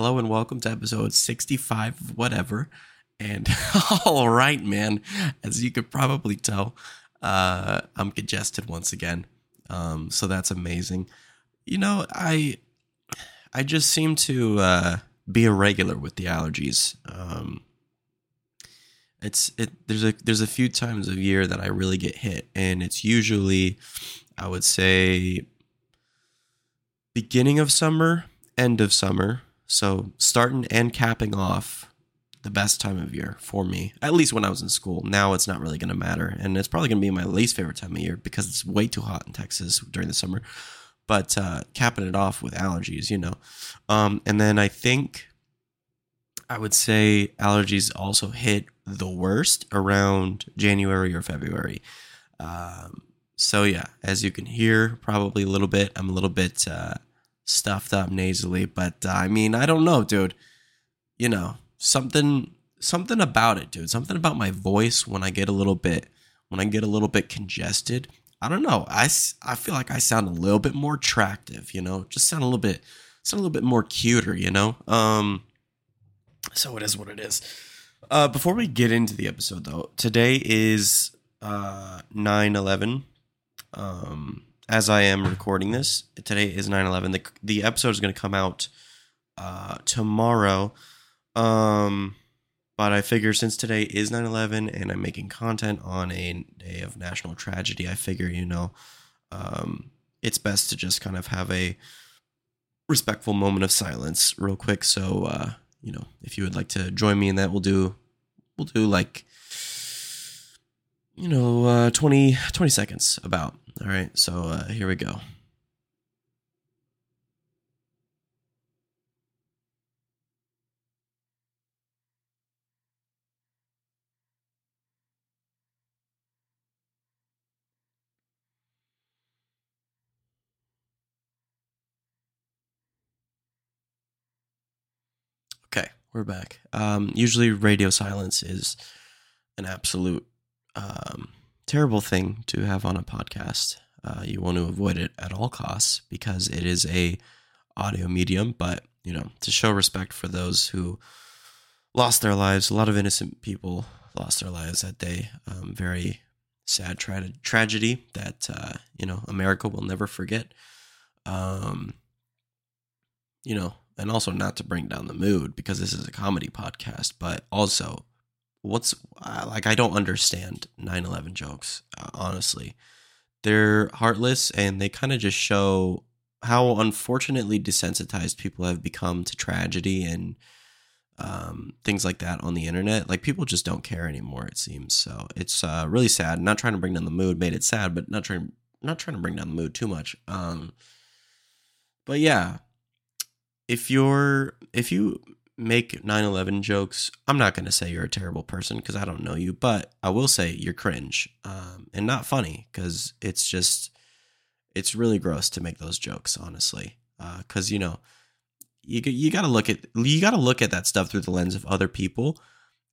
Hello and welcome to episode 65 of whatever. And all right, man, as you could probably tell, uh, I'm congested once again. Um, so that's amazing. You know, I I just seem to uh, be irregular with the allergies. Um, it's it there's a there's a few times of year that I really get hit, and it's usually I would say beginning of summer, end of summer. So starting and capping off the best time of year for me, at least when I was in school. Now it's not really going to matter. And it's probably going to be my least favorite time of year because it's way too hot in Texas during the summer. But uh, capping it off with allergies, you know. Um, and then I think I would say allergies also hit the worst around January or February. Um, so yeah, as you can hear, probably a little bit. I'm a little bit uh, stuffed up nasally, but uh, I mean, I don't know, dude. You know, something something about it, dude. Something about my voice when I get a little bit when I get a little bit congested. I don't know. I, I feel like I sound a little bit more attractive, you know. Just sound a little bit sound a little bit more cuter, you know. Um so it is what it is. Uh before we get into the episode though, today is uh 9/11 um as I am recording this. Today is 9/11. The the episode is going to come out uh tomorrow. Um but I figure since today is 9/11 and I'm making content on a day of national tragedy, I figure, you know, um it's best to just kind of have a respectful moment of silence real quick so uh you know, if you would like to join me in that, we'll do we'll do like you know, uh 20 20 seconds about. All right. So, uh here we go. Okay, we're back. Um, usually, radio silence is an absolute um, terrible thing to have on a podcast. Uh, you want to avoid it at all costs because it is a audio medium. But you know, to show respect for those who lost their lives, a lot of innocent people lost their lives that day. Um, very sad tra- tragedy that uh, you know America will never forget. Um, you know, and also not to bring down the mood because this is a comedy podcast, but also what's uh, like I don't understand 9/11 jokes uh, honestly. They're heartless and they kind of just show how unfortunately desensitized people have become to tragedy and um, things like that on the internet. Like people just don't care anymore. It seems so. It's uh, really sad. Not trying to bring down the mood made it sad, but not trying not trying to bring down the mood too much. Um, but yeah, if you're if you make 9/11 jokes, I'm not going to say you're a terrible person because I don't know you, but I will say you're cringe um, and not funny because it's just it's really gross to make those jokes, honestly. Because uh, you know you you got to look at you got to look at that stuff through the lens of other people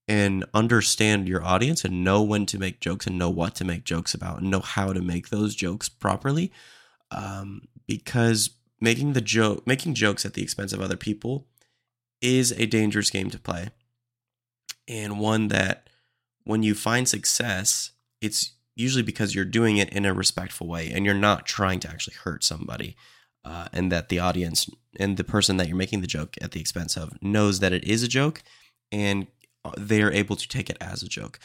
and understand your audience and know when to make jokes and know what to make jokes about and know how to make those jokes properly. Um, because making the joke making jokes at the expense of other people is a dangerous game to play and one that when you find success it's usually because you're doing it in a respectful way and you're not trying to actually hurt somebody uh, and that the audience and the person that you're making the joke at the expense of knows that it is a joke and uh, they're able to take it as a joke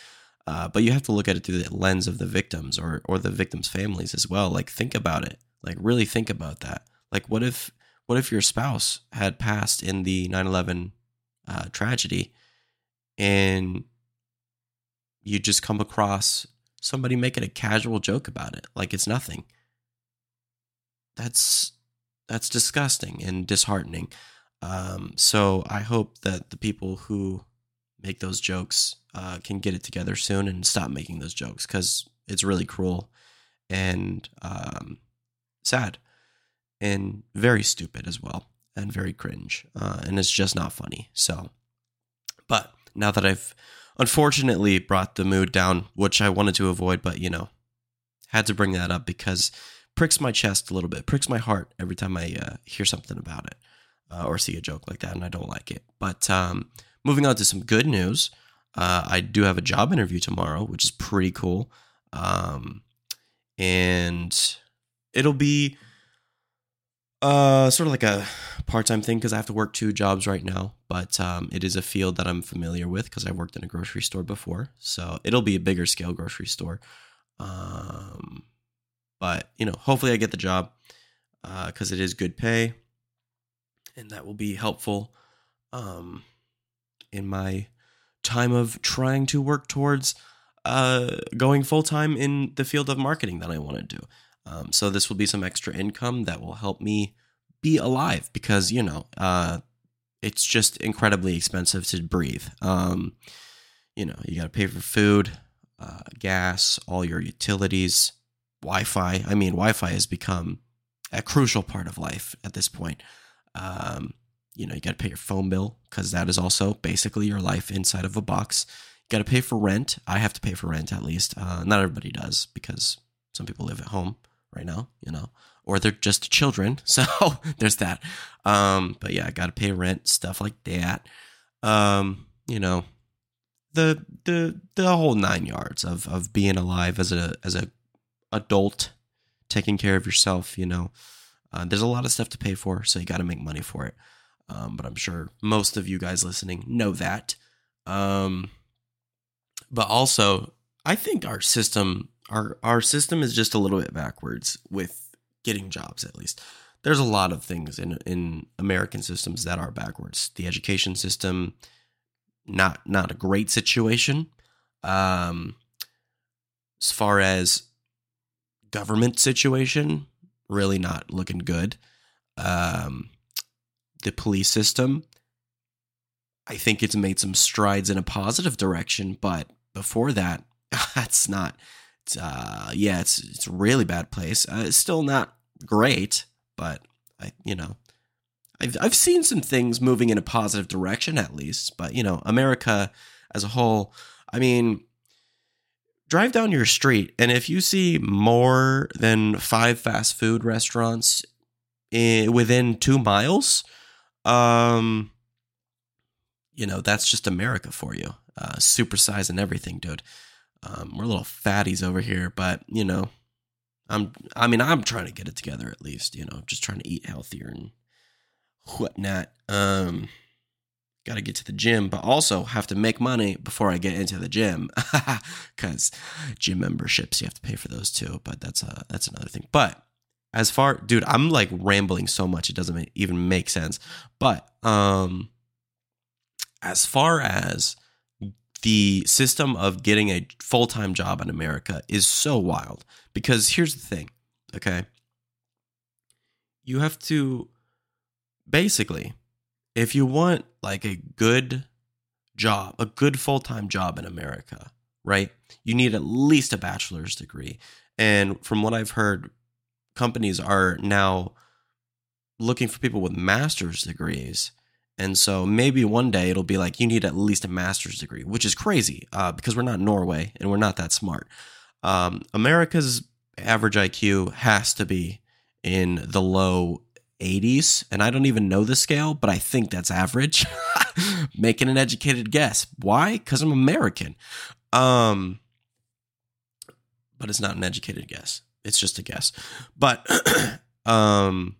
uh, but you have to look at it through the lens of the victims or or the victims' families as well. Like think about it. Like really think about that. Like, what if what if your spouse had passed in the 9/11 uh, tragedy, and you just come across somebody making a casual joke about it, like it's nothing? That's that's disgusting and disheartening. Um, so I hope that the people who make those jokes uh, can get it together soon and stop making those jokes because it's really cruel and um, sad and very stupid as well and very cringe uh, and it's just not funny so but now that i've unfortunately brought the mood down which i wanted to avoid but you know had to bring that up because pricks my chest a little bit pricks my heart every time i uh, hear something about it uh, or see a joke like that, and I don't like it. But um, moving on to some good news, uh, I do have a job interview tomorrow, which is pretty cool. Um, and it'll be uh, sort of like a part time thing because I have to work two jobs right now. But um, it is a field that I'm familiar with because I worked in a grocery store before. So it'll be a bigger scale grocery store. Um, but, you know, hopefully I get the job because uh, it is good pay and that will be helpful um, in my time of trying to work towards uh, going full time in the field of marketing that I want to do. Um, so this will be some extra income that will help me be alive because you know uh, it's just incredibly expensive to breathe. Um, you know, you got to pay for food, uh, gas, all your utilities, Wi-Fi. I mean, Wi-Fi has become a crucial part of life at this point. Um, you know, you got to pay your phone bill because that is also basically your life inside of a box. You got to pay for rent. I have to pay for rent at least. Uh, not everybody does because some people live at home right now, you know, or they're just children. So there's that. Um, but yeah, I got to pay rent, stuff like that. Um, you know, the the the whole nine yards of of being alive as a as a adult, taking care of yourself. You know, uh, there's a lot of stuff to pay for, so you got to make money for it. Um, but I'm sure most of you guys listening know that. Um, but also, I think our system, our our system is just a little bit backwards with getting jobs. At least, there's a lot of things in in American systems that are backwards. The education system, not not a great situation. Um, as far as government situation, really not looking good. Um, the police system, I think it's made some strides in a positive direction, but before that, that's not. Uh, yeah, it's it's a really bad place. Uh, it's still not great, but I, you know, I've I've seen some things moving in a positive direction at least. But you know, America as a whole, I mean, drive down your street, and if you see more than five fast food restaurants in, within two miles, um, you know, that's just America for you. Uh, supersize and everything, dude. Um, we're a little fatties over here, but you know, I'm. I mean, I'm trying to get it together at least. You know, just trying to eat healthier and whatnot. Um, got to get to the gym, but also have to make money before I get into the gym, because gym memberships you have to pay for those too. But that's a that's another thing. But as far dude i'm like rambling so much it doesn't even make sense but um as far as the system of getting a full-time job in america is so wild because here's the thing okay you have to basically if you want like a good job a good full-time job in america right you need at least a bachelor's degree and from what i've heard companies are now looking for people with master's degrees. And so maybe one day it'll be like you need at least a master's degree, which is crazy uh, because we're not Norway and we're not that smart. Um, America's average IQ has to be in the low 80s. And I don't even know the scale, but I think that's average. Making an educated guess. Why? Because I'm American. Um, but it's not an educated guess it's just a guess. But um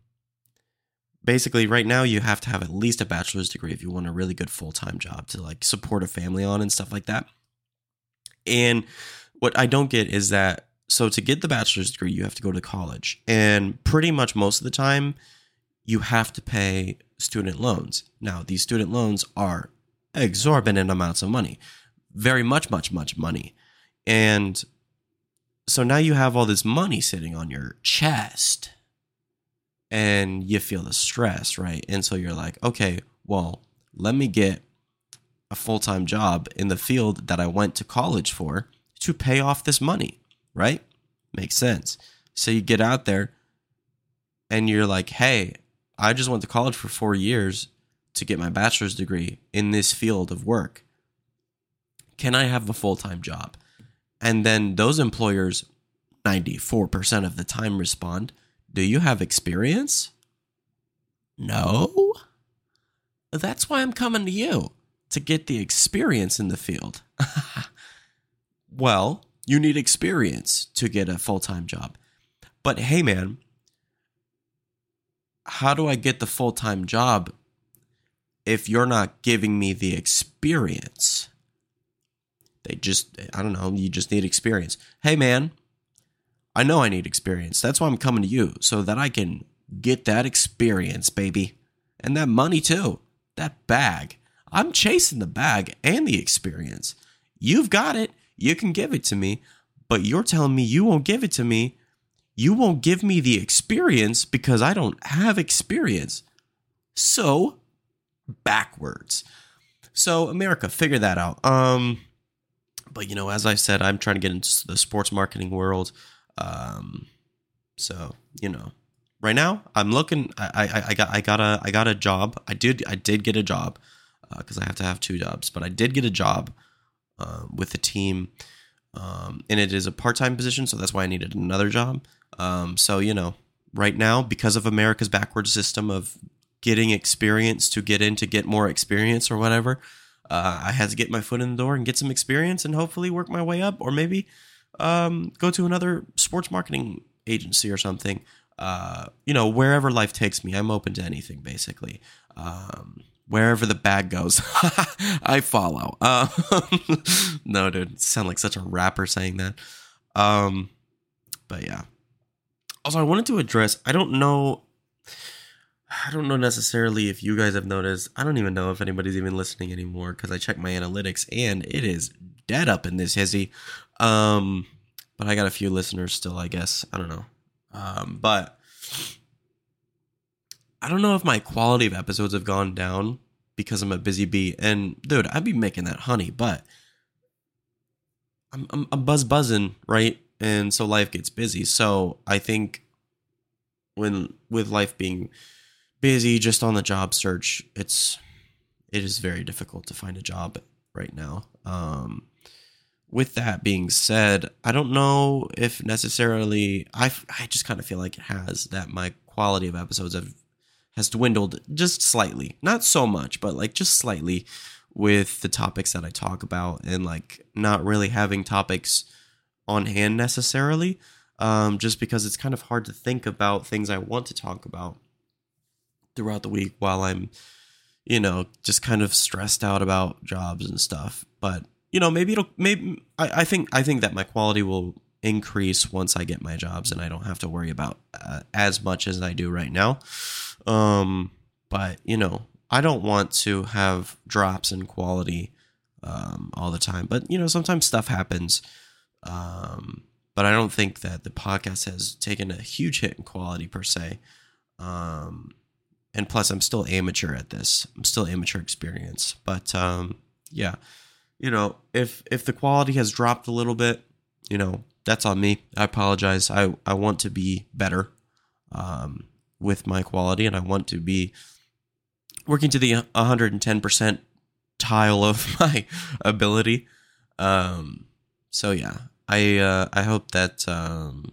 basically right now you have to have at least a bachelor's degree if you want a really good full-time job to like support a family on and stuff like that. And what I don't get is that so to get the bachelor's degree you have to go to college and pretty much most of the time you have to pay student loans. Now, these student loans are exorbitant amounts of money. Very much much much money. And so now you have all this money sitting on your chest and you feel the stress, right? And so you're like, okay, well, let me get a full time job in the field that I went to college for to pay off this money, right? Makes sense. So you get out there and you're like, hey, I just went to college for four years to get my bachelor's degree in this field of work. Can I have a full time job? And then those employers, 94% of the time, respond, Do you have experience? No. that's why I'm coming to you to get the experience in the field. well, you need experience to get a full time job. But hey, man, how do I get the full time job if you're not giving me the experience? They just, I don't know, you just need experience. Hey, man, I know I need experience. That's why I'm coming to you so that I can get that experience, baby. And that money too. That bag. I'm chasing the bag and the experience. You've got it. You can give it to me, but you're telling me you won't give it to me. You won't give me the experience because I don't have experience. So, backwards. So, America, figure that out. Um, but you know, as I said, I'm trying to get into the sports marketing world. Um, so you know, right now I'm looking. I, I, I got I got a I got a job. I did I did get a job because uh, I have to have two jobs, but I did get a job uh, with the team, um, and it is a part time position, so that's why I needed another job. Um, so you know, right now because of America's backward system of getting experience to get in to get more experience or whatever. Uh, I had to get my foot in the door and get some experience and hopefully work my way up, or maybe um, go to another sports marketing agency or something. Uh, you know, wherever life takes me, I'm open to anything basically. Um, wherever the bag goes, I follow. Uh, no, dude, sound like such a rapper saying that. Um, but yeah. Also, I wanted to address. I don't know. I don't know necessarily if you guys have noticed. I don't even know if anybody's even listening anymore because I checked my analytics and it is dead up in this hizzy. Um, but I got a few listeners still, I guess. I don't know. Um, but I don't know if my quality of episodes have gone down because I'm a busy bee. And dude, I'd be making that honey, but I'm, I'm, I'm buzz buzzing, right? And so life gets busy. So I think when with life being busy just on the job search, it's it is very difficult to find a job right now. Um, with that being said, I don't know if necessarily I I just kind of feel like it has that my quality of episodes have has dwindled just slightly, not so much, but like just slightly with the topics that I talk about and like not really having topics on hand necessarily, um, just because it's kind of hard to think about things I want to talk about throughout the week while I'm, you know, just kind of stressed out about jobs and stuff. But you know, maybe it'll maybe I, I think I think that my quality will increase once I get my jobs and I don't have to worry about uh, as much as I do right now. Um, but you know, I don't want to have drops in quality um, all the time. But you know, sometimes stuff happens. Um, but I don't think that the podcast has taken a huge hit in quality per se. Um, and plus, I'm still amateur at this. I'm still amateur experience. But um, yeah you know, if if the quality has dropped a little bit, you know, that's on me. I apologize. I I want to be better um, with my quality, and I want to be working to the 110% tile of my ability. Um, so yeah, I uh, I hope that um,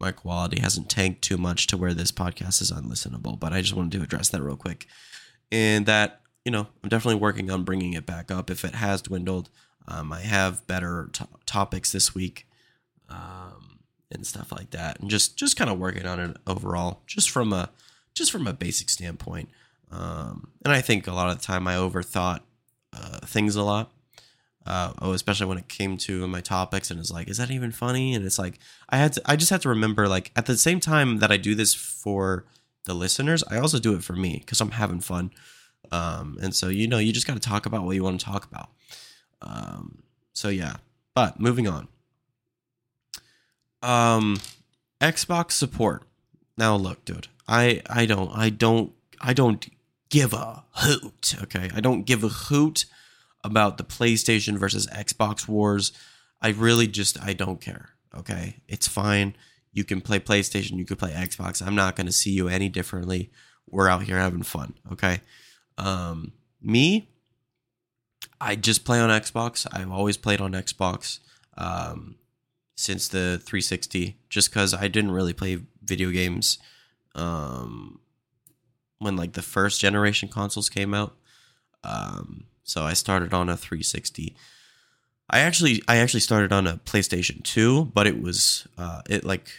my quality hasn't tanked too much to where this podcast is unlistenable. But I just wanted to address that real quick, and that you know, I'm definitely working on bringing it back up. If it has dwindled, um, I have better topics this week um, and stuff like that, and just just kind of working on it overall, just from a just from a basic standpoint. Um, and I think a lot of the time I overthought uh, things a lot. Uh, oh, especially when it came to my topics, and it's like, is that even funny? And it's like, I had to, I just had to remember, like, at the same time that I do this for the listeners, I also do it for me because I'm having fun. Um, and so, you know, you just got to talk about what you want to talk about. Um, so, yeah. But moving on. Um, Xbox support. Now, look, dude, I, I don't, I don't, I don't give a hoot. Okay. I don't give a hoot about the PlayStation versus Xbox wars. I really just, I don't care. Okay. It's fine. You can play PlayStation, you can play Xbox. I'm not going to see you any differently. We're out here having fun. Okay. Um, me, I just play on Xbox. I've always played on Xbox um, since the 360, just because I didn't really play video games um, when like the first generation consoles came out. Um, so I started on a 360. I actually I actually started on a PlayStation 2, but it was uh, it like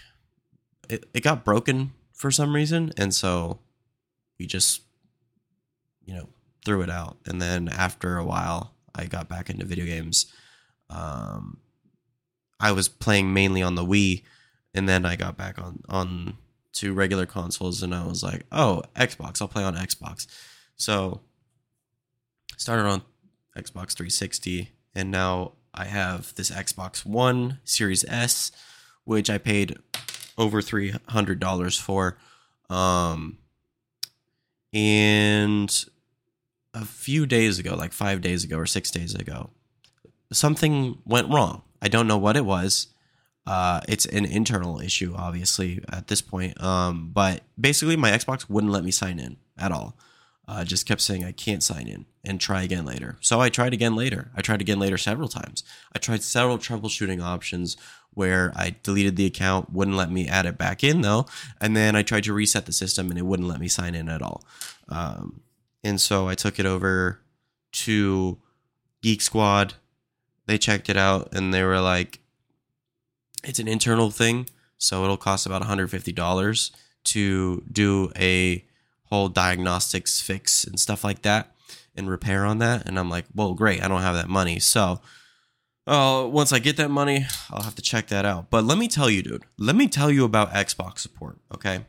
it, it got broken for some reason, and so we just you know threw it out. And then after a while, I got back into video games. Um, I was playing mainly on the Wii, and then I got back on on to regular consoles, and I was like, oh, Xbox, I'll play on Xbox. So started on Xbox 360, and now I have this Xbox One Series S, which I paid over three hundred dollars for. Um, and a few days ago, like five days ago or six days ago, something went wrong. I don't know what it was. Uh, it's an internal issue, obviously, at this point. Um, but basically, my Xbox wouldn't let me sign in at all. Uh, just kept saying I can't sign in and try again later. So I tried again later. I tried again later several times. I tried several troubleshooting options where I deleted the account, wouldn't let me add it back in though, and then I tried to reset the system and it wouldn't let me sign in at all. Um, and so I took it over to Geek Squad. They checked it out and they were like, it's an internal thing, so it'll cost about $150 to do a whole diagnostics fix and stuff like that and repair on that. And I'm like, well, great, I don't have that money. So uh, once I get that money, I'll have to check that out. But let me tell you, dude, let me tell you about Xbox support, okay?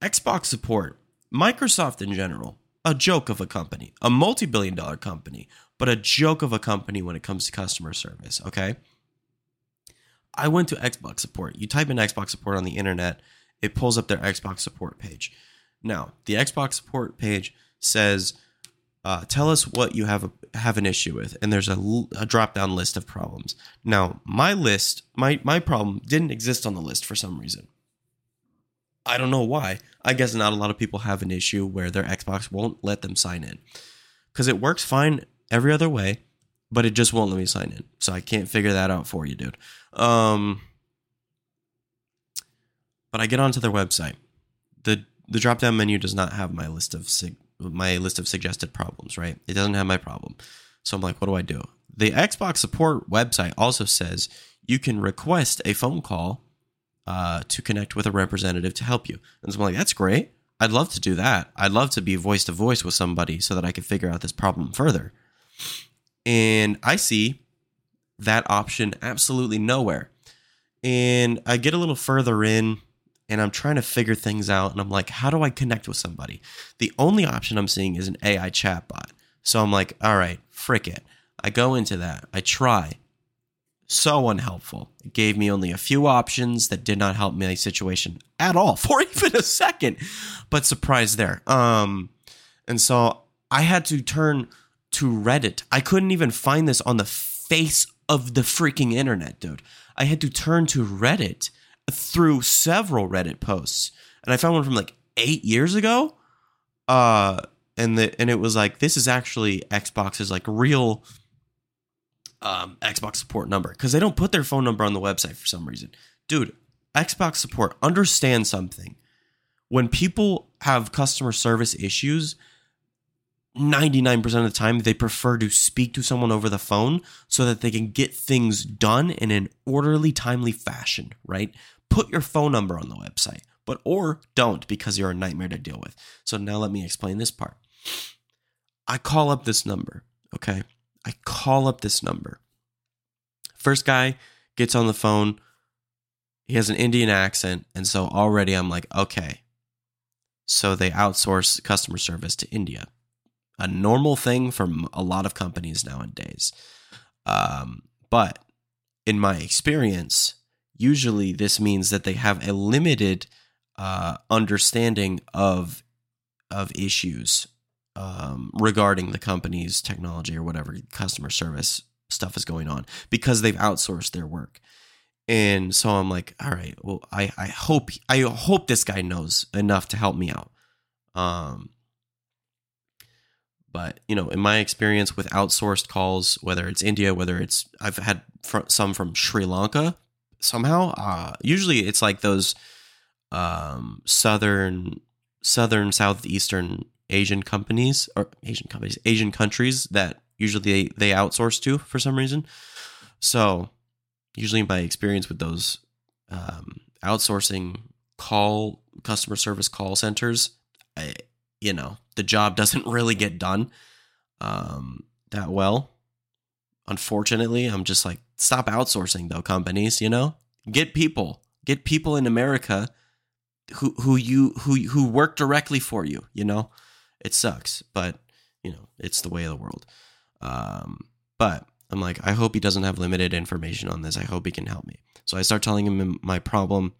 Xbox support, Microsoft in general, a joke of a company, a multi billion dollar company, but a joke of a company when it comes to customer service, okay? I went to Xbox support. You type in Xbox support on the internet, it pulls up their Xbox support page. Now, the Xbox support page says, uh, "Tell us what you have a, have an issue with," and there's a, a drop down list of problems. Now, my list, my my problem didn't exist on the list for some reason. I don't know why. I guess not a lot of people have an issue where their Xbox won't let them sign in because it works fine every other way, but it just won't let me sign in. So I can't figure that out for you, dude. Um, but I get onto their website. the The drop down menu does not have my list of sig- my list of suggested problems. Right, it doesn't have my problem. So I'm like, what do I do? The Xbox support website also says you can request a phone call uh, to connect with a representative to help you. And so I'm like, that's great. I'd love to do that. I'd love to be voice to voice with somebody so that I could figure out this problem further. And I see that option absolutely nowhere. And I get a little further in and I'm trying to figure things out. And I'm like, how do I connect with somebody? The only option I'm seeing is an AI chatbot. So I'm like, all right, frick it. I go into that. I try so unhelpful. It gave me only a few options that did not help my situation at all for even a second. But surprise there. Um, and so I had to turn to Reddit. I couldn't even find this on the face of the freaking internet, dude. I had to turn to Reddit through several Reddit posts, and I found one from like eight years ago. Uh, and the and it was like this is actually Xbox's like real um, Xbox support number because they don't put their phone number on the website for some reason. Dude, Xbox support, understand something. When people have customer service issues, 99% of the time they prefer to speak to someone over the phone so that they can get things done in an orderly, timely fashion, right? Put your phone number on the website, but or don't because you're a nightmare to deal with. So now let me explain this part. I call up this number, okay? I call up this number. First guy gets on the phone. He has an Indian accent. And so already I'm like, okay. So they outsource customer service to India. A normal thing for a lot of companies nowadays. Um, but in my experience, usually this means that they have a limited uh, understanding of of issues um, regarding the company's technology or whatever customer service stuff is going on because they've outsourced their work. And so I'm like, all right, well, I, I hope I hope this guy knows enough to help me out. Um, but you know, in my experience with outsourced calls, whether it's India, whether it's I've had fr- some from Sri Lanka, somehow, uh, usually it's like those um, southern, southern, southeastern Asian companies or Asian companies, Asian countries that usually they, they outsource to for some reason. So, usually, my experience with those um, outsourcing call customer service call centers, I, you know, the job doesn't really get done um, that well. Unfortunately, I'm just like, stop outsourcing though, companies. You know, get people, get people in America who who you who who work directly for you. You know, it sucks, but you know, it's the way of the world. Um, but I'm like, I hope he doesn't have limited information on this. I hope he can help me. So I start telling him my problem,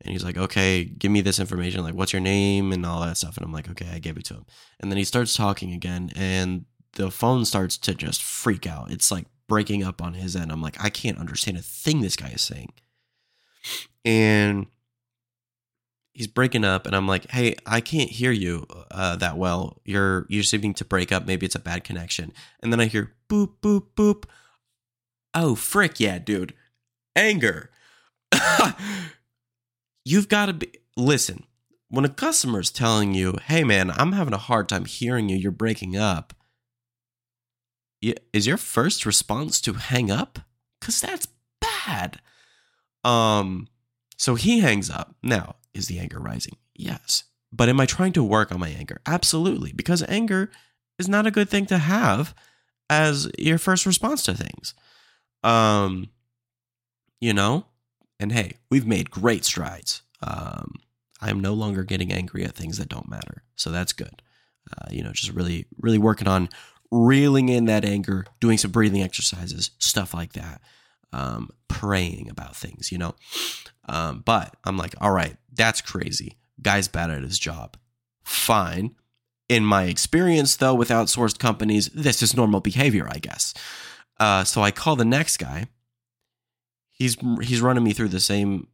and he's like, okay, give me this information. Like, what's your name and all that stuff. And I'm like, okay, I gave it to him. And then he starts talking again, and the phone starts to just freak out. It's like breaking up on his end. I'm like, I can't understand a thing this guy is saying. And he's breaking up and i'm like hey i can't hear you uh, that well you're you're seeming to break up maybe it's a bad connection and then i hear boop boop boop oh frick yeah dude anger you've got to be listen when a customer's telling you hey man i'm having a hard time hearing you you're breaking up is your first response to hang up because that's bad um so he hangs up now is the anger rising? Yes. But am I trying to work on my anger? Absolutely, because anger is not a good thing to have as your first response to things. Um, you know, and hey, we've made great strides. Um, I'm no longer getting angry at things that don't matter, so that's good. Uh, you know, just really, really working on reeling in that anger, doing some breathing exercises, stuff like that. Um, praying about things, you know. Um, but I'm like, all right, that's crazy. Guy's bad at his job. Fine. In my experience, though, with outsourced companies, this is normal behavior, I guess. Uh, so I call the next guy. He's he's running me through the same,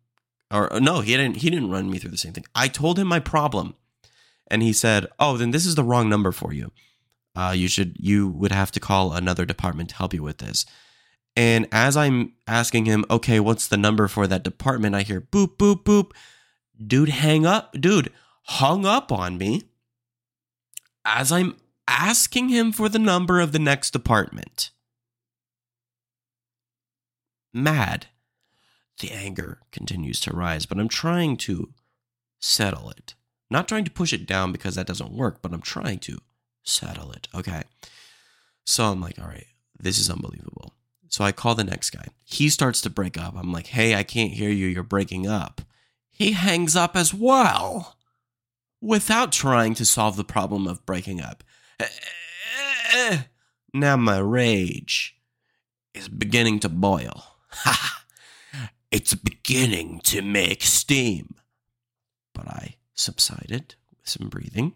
or no, he didn't. He didn't run me through the same thing. I told him my problem, and he said, "Oh, then this is the wrong number for you. Uh, you should you would have to call another department to help you with this." And as I'm asking him, okay, what's the number for that department? I hear boop, boop, boop. Dude, hang up. Dude, hung up on me as I'm asking him for the number of the next department. Mad. The anger continues to rise, but I'm trying to settle it. Not trying to push it down because that doesn't work, but I'm trying to settle it. Okay. So I'm like, all right, this is unbelievable. So I call the next guy. He starts to break up. I'm like, hey, I can't hear you. You're breaking up. He hangs up as well without trying to solve the problem of breaking up. Now my rage is beginning to boil. it's beginning to make steam. But I subsided with some breathing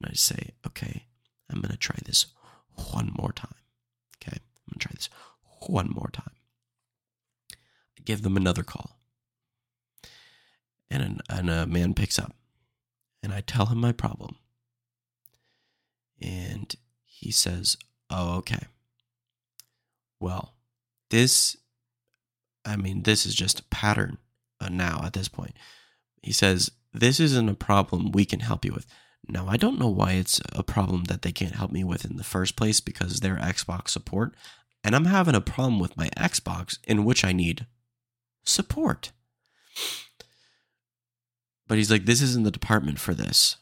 and I say, okay, I'm going to try this one more time. Okay. I'm going to try this one more time. I give them another call. And, an, and a man picks up. And I tell him my problem. And he says, Oh, okay. Well, this, I mean, this is just a pattern uh, now at this point. He says, This isn't a problem we can help you with. Now, I don't know why it's a problem that they can't help me with in the first place because they're Xbox support, and I'm having a problem with my Xbox in which I need support. But he's like, this isn't the department for this.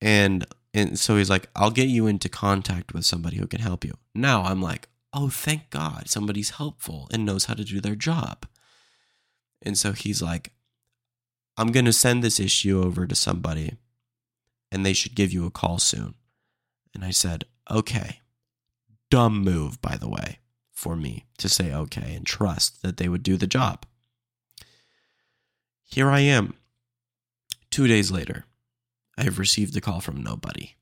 And and so he's like, I'll get you into contact with somebody who can help you. Now I'm like, oh, thank God somebody's helpful and knows how to do their job. And so he's like, I'm going to send this issue over to somebody and they should give you a call soon. And I said, okay. Dumb move, by the way, for me to say okay and trust that they would do the job. Here I am. Two days later, I have received a call from nobody.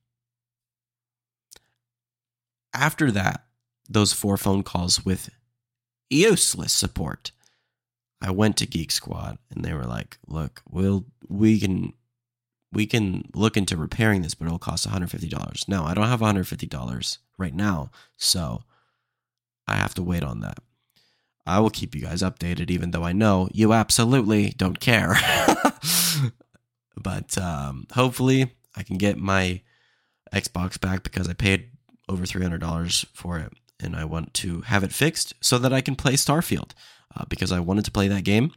After that, those four phone calls with useless support, I went to Geek Squad and they were like, "Look, we'll we can we can look into repairing this, but it'll cost $150. No, I don't have $150 right now, so I have to wait on that. I will keep you guys updated, even though I know you absolutely don't care. but um, hopefully, I can get my Xbox back because I paid over $300 for it and I want to have it fixed so that I can play Starfield uh, because I wanted to play that game.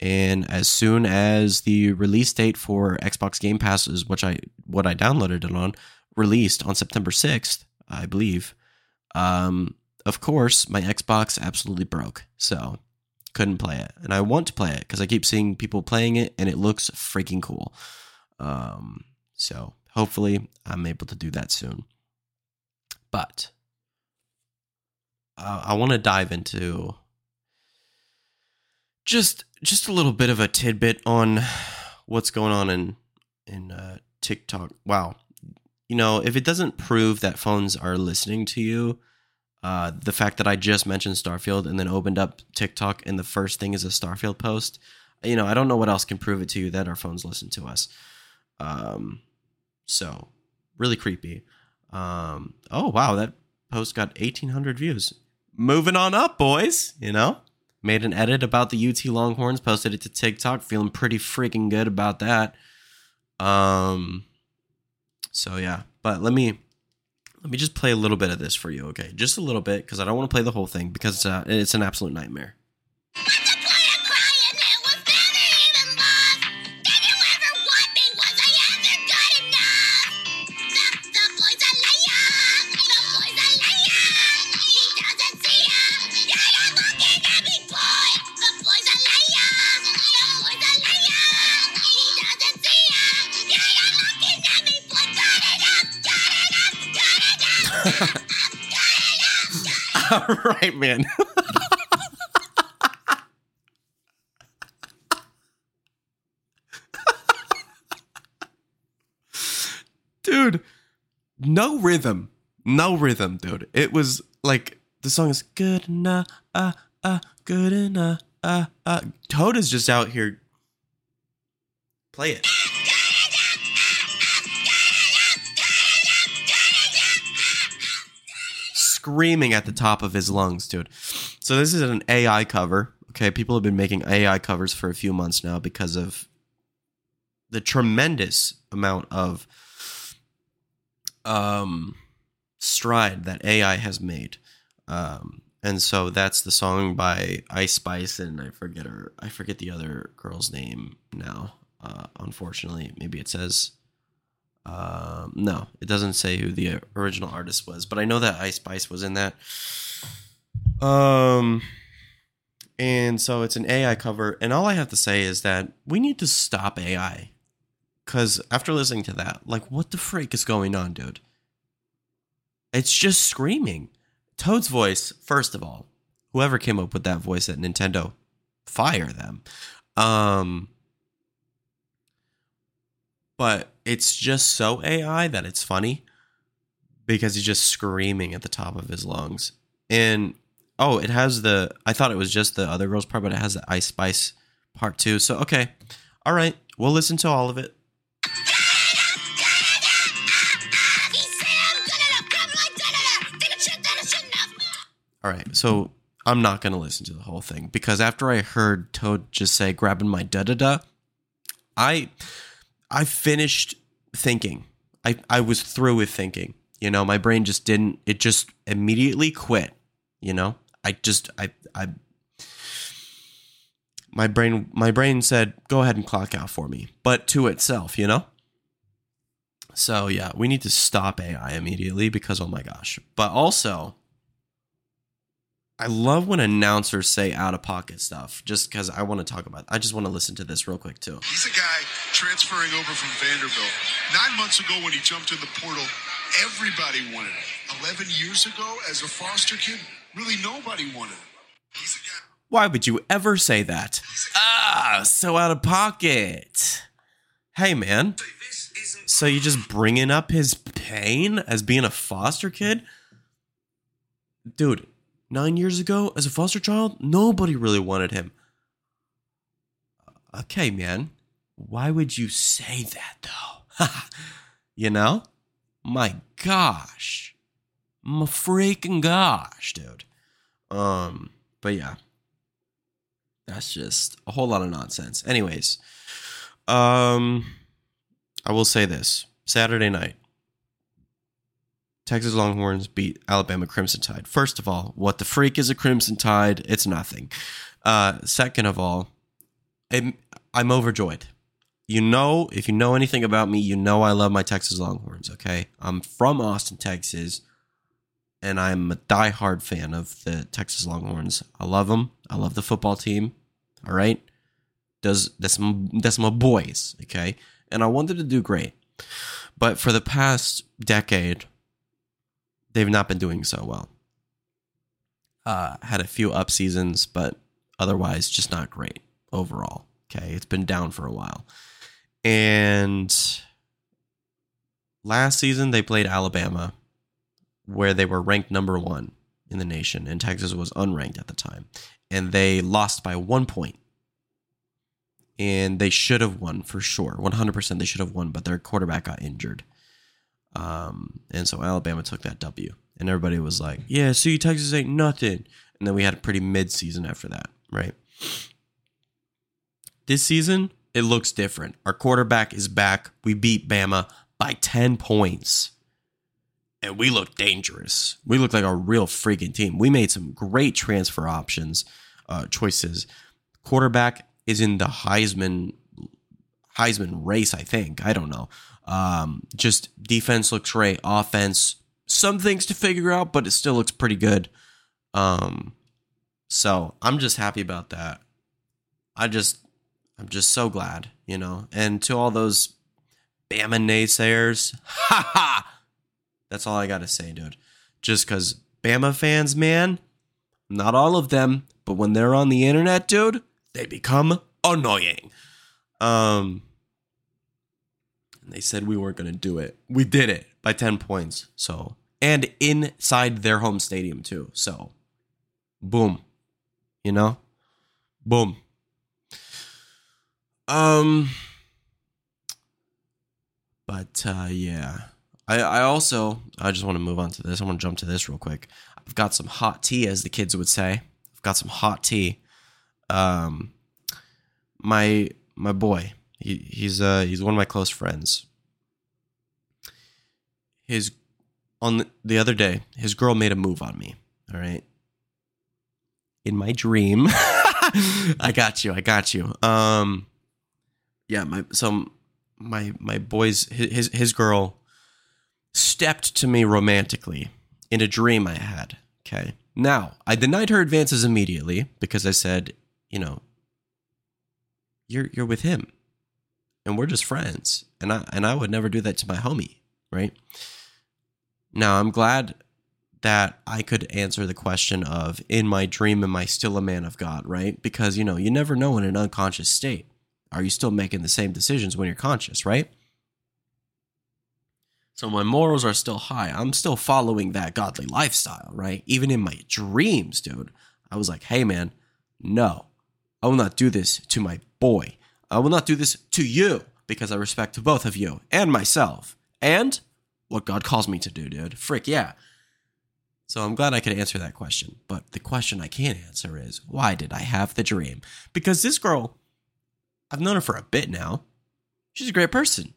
And as soon as the release date for Xbox Game Pass is which I what I downloaded it on released on September 6th, I believe. Um, of course, my Xbox absolutely broke. So couldn't play it. And I want to play it because I keep seeing people playing it and it looks freaking cool. Um, so hopefully I'm able to do that soon. But uh, I want to dive into just just a little bit of a tidbit on what's going on in in uh, TikTok. Wow, you know, if it doesn't prove that phones are listening to you, uh, the fact that I just mentioned Starfield and then opened up TikTok and the first thing is a Starfield post, you know, I don't know what else can prove it to you that our phones listen to us. Um, so really creepy. Um, oh wow, that post got 1800 views. Moving on up, boys, you know? Made an edit about the UT Longhorns, posted it to TikTok, feeling pretty freaking good about that. Um so yeah, but let me let me just play a little bit of this for you, okay? Just a little bit because I don't want to play the whole thing because uh, it's an absolute nightmare. right, man. dude, no rhythm. No rhythm, dude. It was like the song is good enough, uh, uh, good enough, uh, uh. Toad is just out here. Play it. Screaming at the top of his lungs, dude. So this is an AI cover. Okay, people have been making AI covers for a few months now because of the tremendous amount of um stride that AI has made. Um and so that's the song by Ice Spice and I forget her I forget the other girl's name now. Uh unfortunately, maybe it says um, no, it doesn't say who the original artist was, but I know that Ice Spice was in that. Um, and so it's an AI cover, and all I have to say is that we need to stop AI. Because after listening to that, like, what the freak is going on, dude? It's just screaming. Toad's voice, first of all, whoever came up with that voice at Nintendo, fire them. Um, but it's just so AI that it's funny because he's just screaming at the top of his lungs. And oh, it has the I thought it was just the other girl's part, but it has the Ice Spice part too. So okay. All right. We'll listen to all of it. All right. So I'm not to listen to the whole thing because after I heard Toad just say grabbing my da da da, I I finished thinking. I, I was through with thinking. You know, my brain just didn't, it just immediately quit. You know, I just, I, I, my brain, my brain said, go ahead and clock out for me, but to itself, you know? So yeah, we need to stop AI immediately because, oh my gosh. But also, I love when announcers say out of pocket stuff just because I want to talk about it. I just want to listen to this real quick too. He's a guy transferring over from Vanderbilt. Nine months ago when he jumped in the portal, everybody wanted him. Eleven years ago as a foster kid, really nobody wanted him. He's a guy. Why would you ever say that? Ah, so out of pocket. Hey man. So you just bringing up his pain as being a foster kid? Dude, nine years ago as a foster child, nobody really wanted him. Okay, man. Why would you say that though? you know? My gosh. My freaking gosh, dude. Um, but yeah. That's just a whole lot of nonsense. Anyways, um I will say this. Saturday night. Texas Longhorns beat Alabama Crimson Tide. First of all, what the freak is a Crimson Tide? It's nothing. Uh, second of all, I'm, I'm overjoyed. You know, if you know anything about me, you know I love my Texas Longhorns, okay? I'm from Austin, Texas, and I'm a diehard fan of the Texas Longhorns. I love them. I love the football team, all right? Does that's that's my boys, okay? And I want them to do great. But for the past decade, they've not been doing so well. Uh, had a few up seasons, but otherwise just not great overall. Okay, it's been down for a while. And last season they played Alabama, where they were ranked number one in the nation, and Texas was unranked at the time. And they lost by one point. And they should have won for sure. 100% they should have won, but their quarterback got injured. Um, and so Alabama took that W. And everybody was like, yeah, see, Texas ain't nothing. And then we had a pretty mid season after that, right? This season, it looks different. Our quarterback is back. We beat Bama by 10 points. And we look dangerous. We look like a real freaking team. We made some great transfer options, uh, choices. Quarterback is in the Heisman Heisman race, I think. I don't know. Um, just defense looks great. Offense, some things to figure out, but it still looks pretty good. Um, so I'm just happy about that. I just, I'm just so glad, you know. And to all those Bama naysayers, ha ha. That's all I gotta say, dude. Just because Bama fans, man, not all of them, but when they're on the internet, dude, they become annoying. Um, and they said we weren't going to do it. We did it by 10 points. So, and inside their home stadium too. So, boom. You know? Boom. Um but uh yeah. I I also I just want to move on to this. I want to jump to this real quick. I've got some hot tea as the kids would say. I've got some hot tea. Um my my boy, he, he's uh he's one of my close friends. His on the, the other day, his girl made a move on me. All right. In my dream, I got you. I got you. Um, yeah. My so my my boys his his girl stepped to me romantically in a dream I had. Okay. Now I denied her advances immediately because I said, you know, you're you're with him and we're just friends. And i and i would never do that to my homie right? Now i'm glad that i could answer the question of in my dream am i still a man of god right? Because you know you never know in an unconscious state. Are you still making the same decisions when you're conscious right? So my morals are still high. I'm still following that godly lifestyle right? Even in my dreams dude i was like hey man no. I will not do this to my boy I will not do this to you because I respect both of you and myself and what God calls me to do, dude. Frick, yeah. So I'm glad I could answer that question. But the question I can't answer is why did I have the dream? Because this girl, I've known her for a bit now. She's a great person.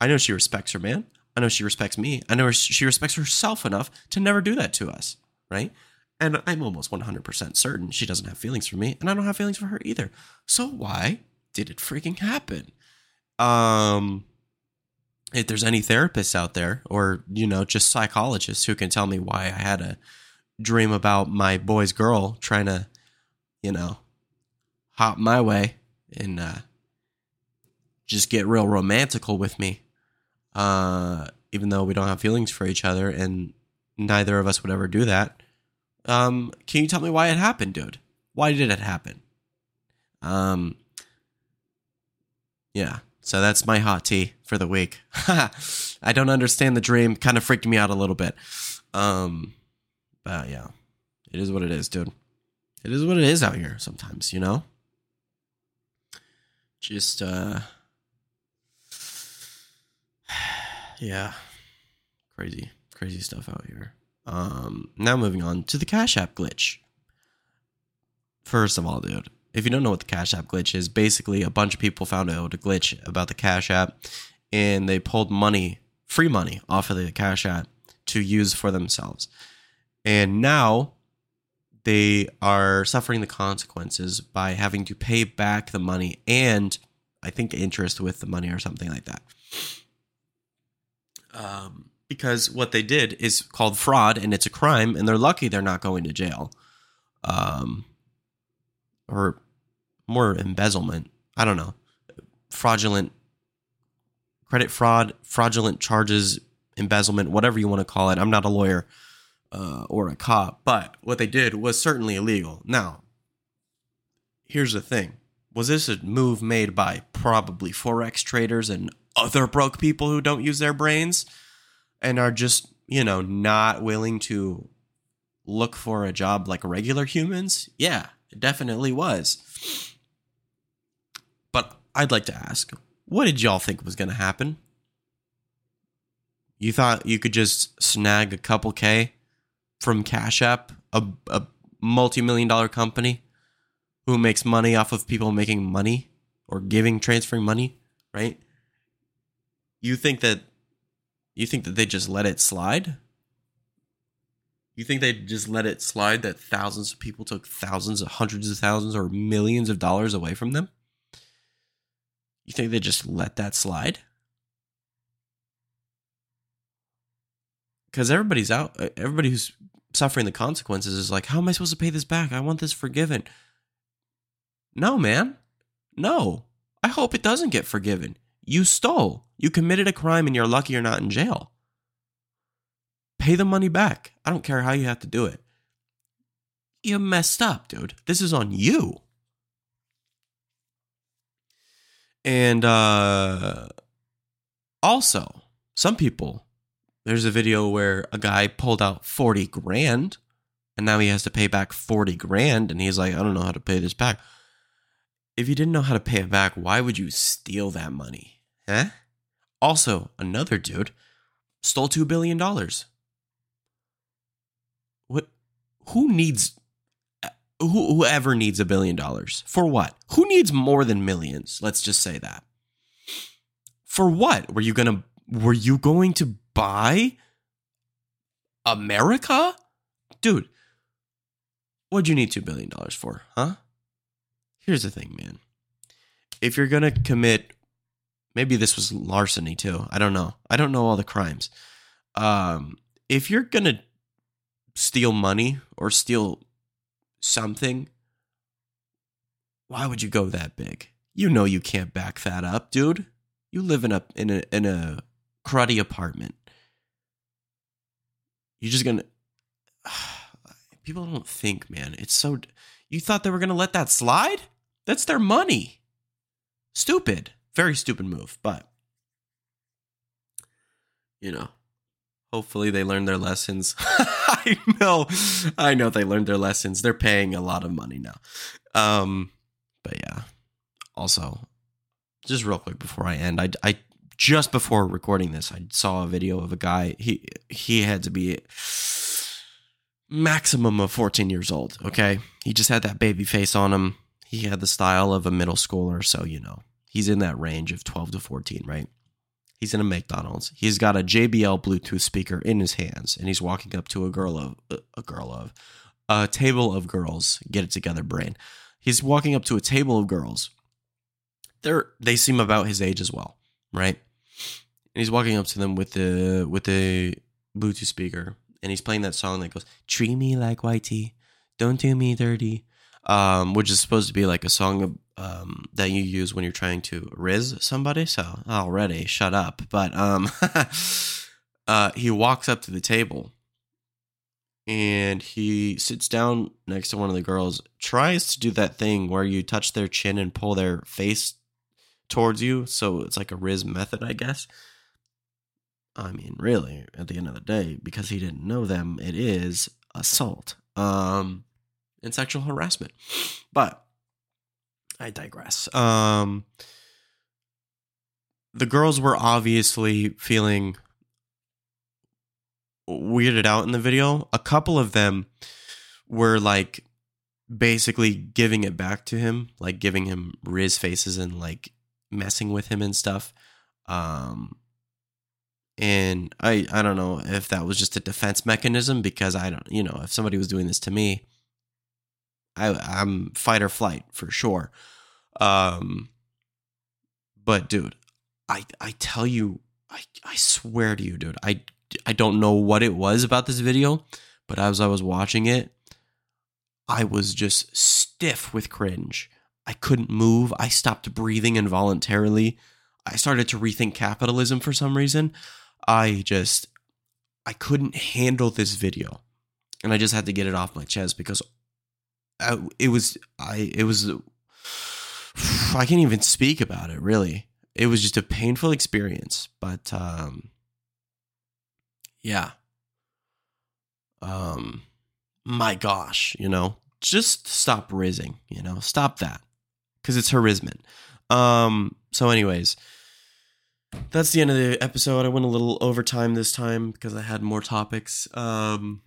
I know she respects her man. I know she respects me. I know she respects herself enough to never do that to us, right? And I'm almost 100% certain she doesn't have feelings for me, and I don't have feelings for her either. So why did it freaking happen? Um, if there's any therapists out there, or you know, just psychologists who can tell me why I had a dream about my boy's girl trying to, you know, hop my way and uh, just get real romantical with me, uh, even though we don't have feelings for each other, and neither of us would ever do that. Um, can you tell me why it happened, dude? Why did it happen? Um, yeah. So that's my hot tea for the week. I don't understand the dream. Kind of freaked me out a little bit. Um, but yeah, it is what it is, dude. It is what it is out here sometimes, you know? Just, uh, yeah, crazy, crazy stuff out here. Um, now moving on to the Cash App glitch. First of all, dude, if you don't know what the Cash App glitch is, basically a bunch of people found out a glitch about the Cash App and they pulled money free money off of the Cash App to use for themselves. And now they are suffering the consequences by having to pay back the money and I think interest with the money or something like that. Um, because what they did is called fraud and it's a crime and they're lucky they're not going to jail. Um, or more embezzlement. I don't know. Fraudulent credit fraud, fraudulent charges, embezzlement, whatever you want to call it. I'm not a lawyer uh, or a cop, but what they did was certainly illegal. Now, here's the thing was this a move made by probably Forex traders and other broke people who don't use their brains and are just, you know, not willing to look for a job like regular humans? Yeah, it definitely was. But I'd like to ask, what did y'all think was going to happen? You thought you could just snag a couple K from Cash App, a, a multi million dollar company who makes money off of people making money or giving, transferring money, right? You think that you think that they just let it slide? You think they just let it slide that thousands of people took thousands, hundreds of thousands, or millions of dollars away from them? You think they just let that slide? Because everybody's out, everybody who's suffering the consequences is like, how am I supposed to pay this back? I want this forgiven. No, man. No. I hope it doesn't get forgiven. You stole. You committed a crime and you're lucky you're not in jail. Pay the money back. I don't care how you have to do it. You messed up, dude. This is on you. And uh also, some people there's a video where a guy pulled out 40 grand and now he has to pay back 40 grand and he's like, I don't know how to pay this back if you didn't know how to pay it back, why would you steal that money? Huh? Also, another dude stole $2 billion. What? Who needs. Who, whoever needs a billion dollars? For what? Who needs more than millions? Let's just say that. For what? Were you gonna were you going to buy America? Dude, what'd you need two billion dollars for, huh? Here's the thing, man. If you're going to commit, maybe this was larceny too. I don't know. I don't know all the crimes. Um, if you're going to steal money or steal something, why would you go that big? You know you can't back that up, dude. You live in a in a in a cruddy apartment. You're just gonna. People don't think, man. It's so. You thought they were gonna let that slide? That's their money. Stupid. Very stupid move, but you know, hopefully they learned their lessons. I know. I know they learned their lessons. They're paying a lot of money now. Um but yeah. Also, just real quick before I end, I I just before recording this, I saw a video of a guy. He he had to be maximum of 14 years old, okay? He just had that baby face on him he had the style of a middle schooler, so you know he's in that range of 12 to 14, right? He's in a McDonald's. He's got a JBL Bluetooth speaker in his hands, and he's walking up to a girl of a girl of a table of girls. Get it together, brain. He's walking up to a table of girls. They're they seem about his age as well, right? And he's walking up to them with the with the Bluetooth speaker, and he's playing that song that goes "Treat me like whitey, don't do me dirty." um, which is supposed to be like a song of, um, that you use when you're trying to riz somebody. So already, shut up. But um, uh, he walks up to the table and he sits down next to one of the girls, tries to do that thing where you touch their chin and pull their face towards you. So it's like a riz method, I guess. I mean, really, at the end of the day, because he didn't know them, it is assault. Um, and sexual harassment. But I digress. Um, the girls were obviously feeling weirded out in the video. A couple of them were like basically giving it back to him, like giving him Riz faces and like messing with him and stuff. Um, and I I don't know if that was just a defense mechanism because I don't you know if somebody was doing this to me, I I'm fight or flight for sure. Um, but dude, I I tell you, I I swear to you, dude, I I don't know what it was about this video, but as I was watching it, I was just stiff with cringe. I couldn't move. I stopped breathing involuntarily. I started to rethink capitalism for some reason. I just I couldn't handle this video. And I just had to get it off my chest because It was I it was I can't even speak about it really. It was just a painful experience, but um yeah. Um my gosh, you know, just stop rizzing, you know, stop that because it's harassment. Um, so, anyways, that's the end of the episode. I went a little overtime this time because I had more topics. Um,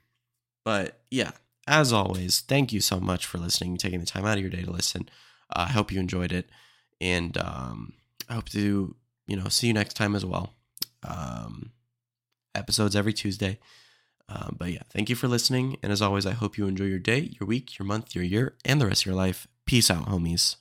but yeah, as always, thank you so much for listening, taking the time out of your day to listen. Uh, I hope you enjoyed it, and um, I hope to you know see you next time as well. Um, episodes every Tuesday. Uh, but yeah, thank you for listening. And as always, I hope you enjoy your day, your week, your month, your year, and the rest of your life. Peace out, homies.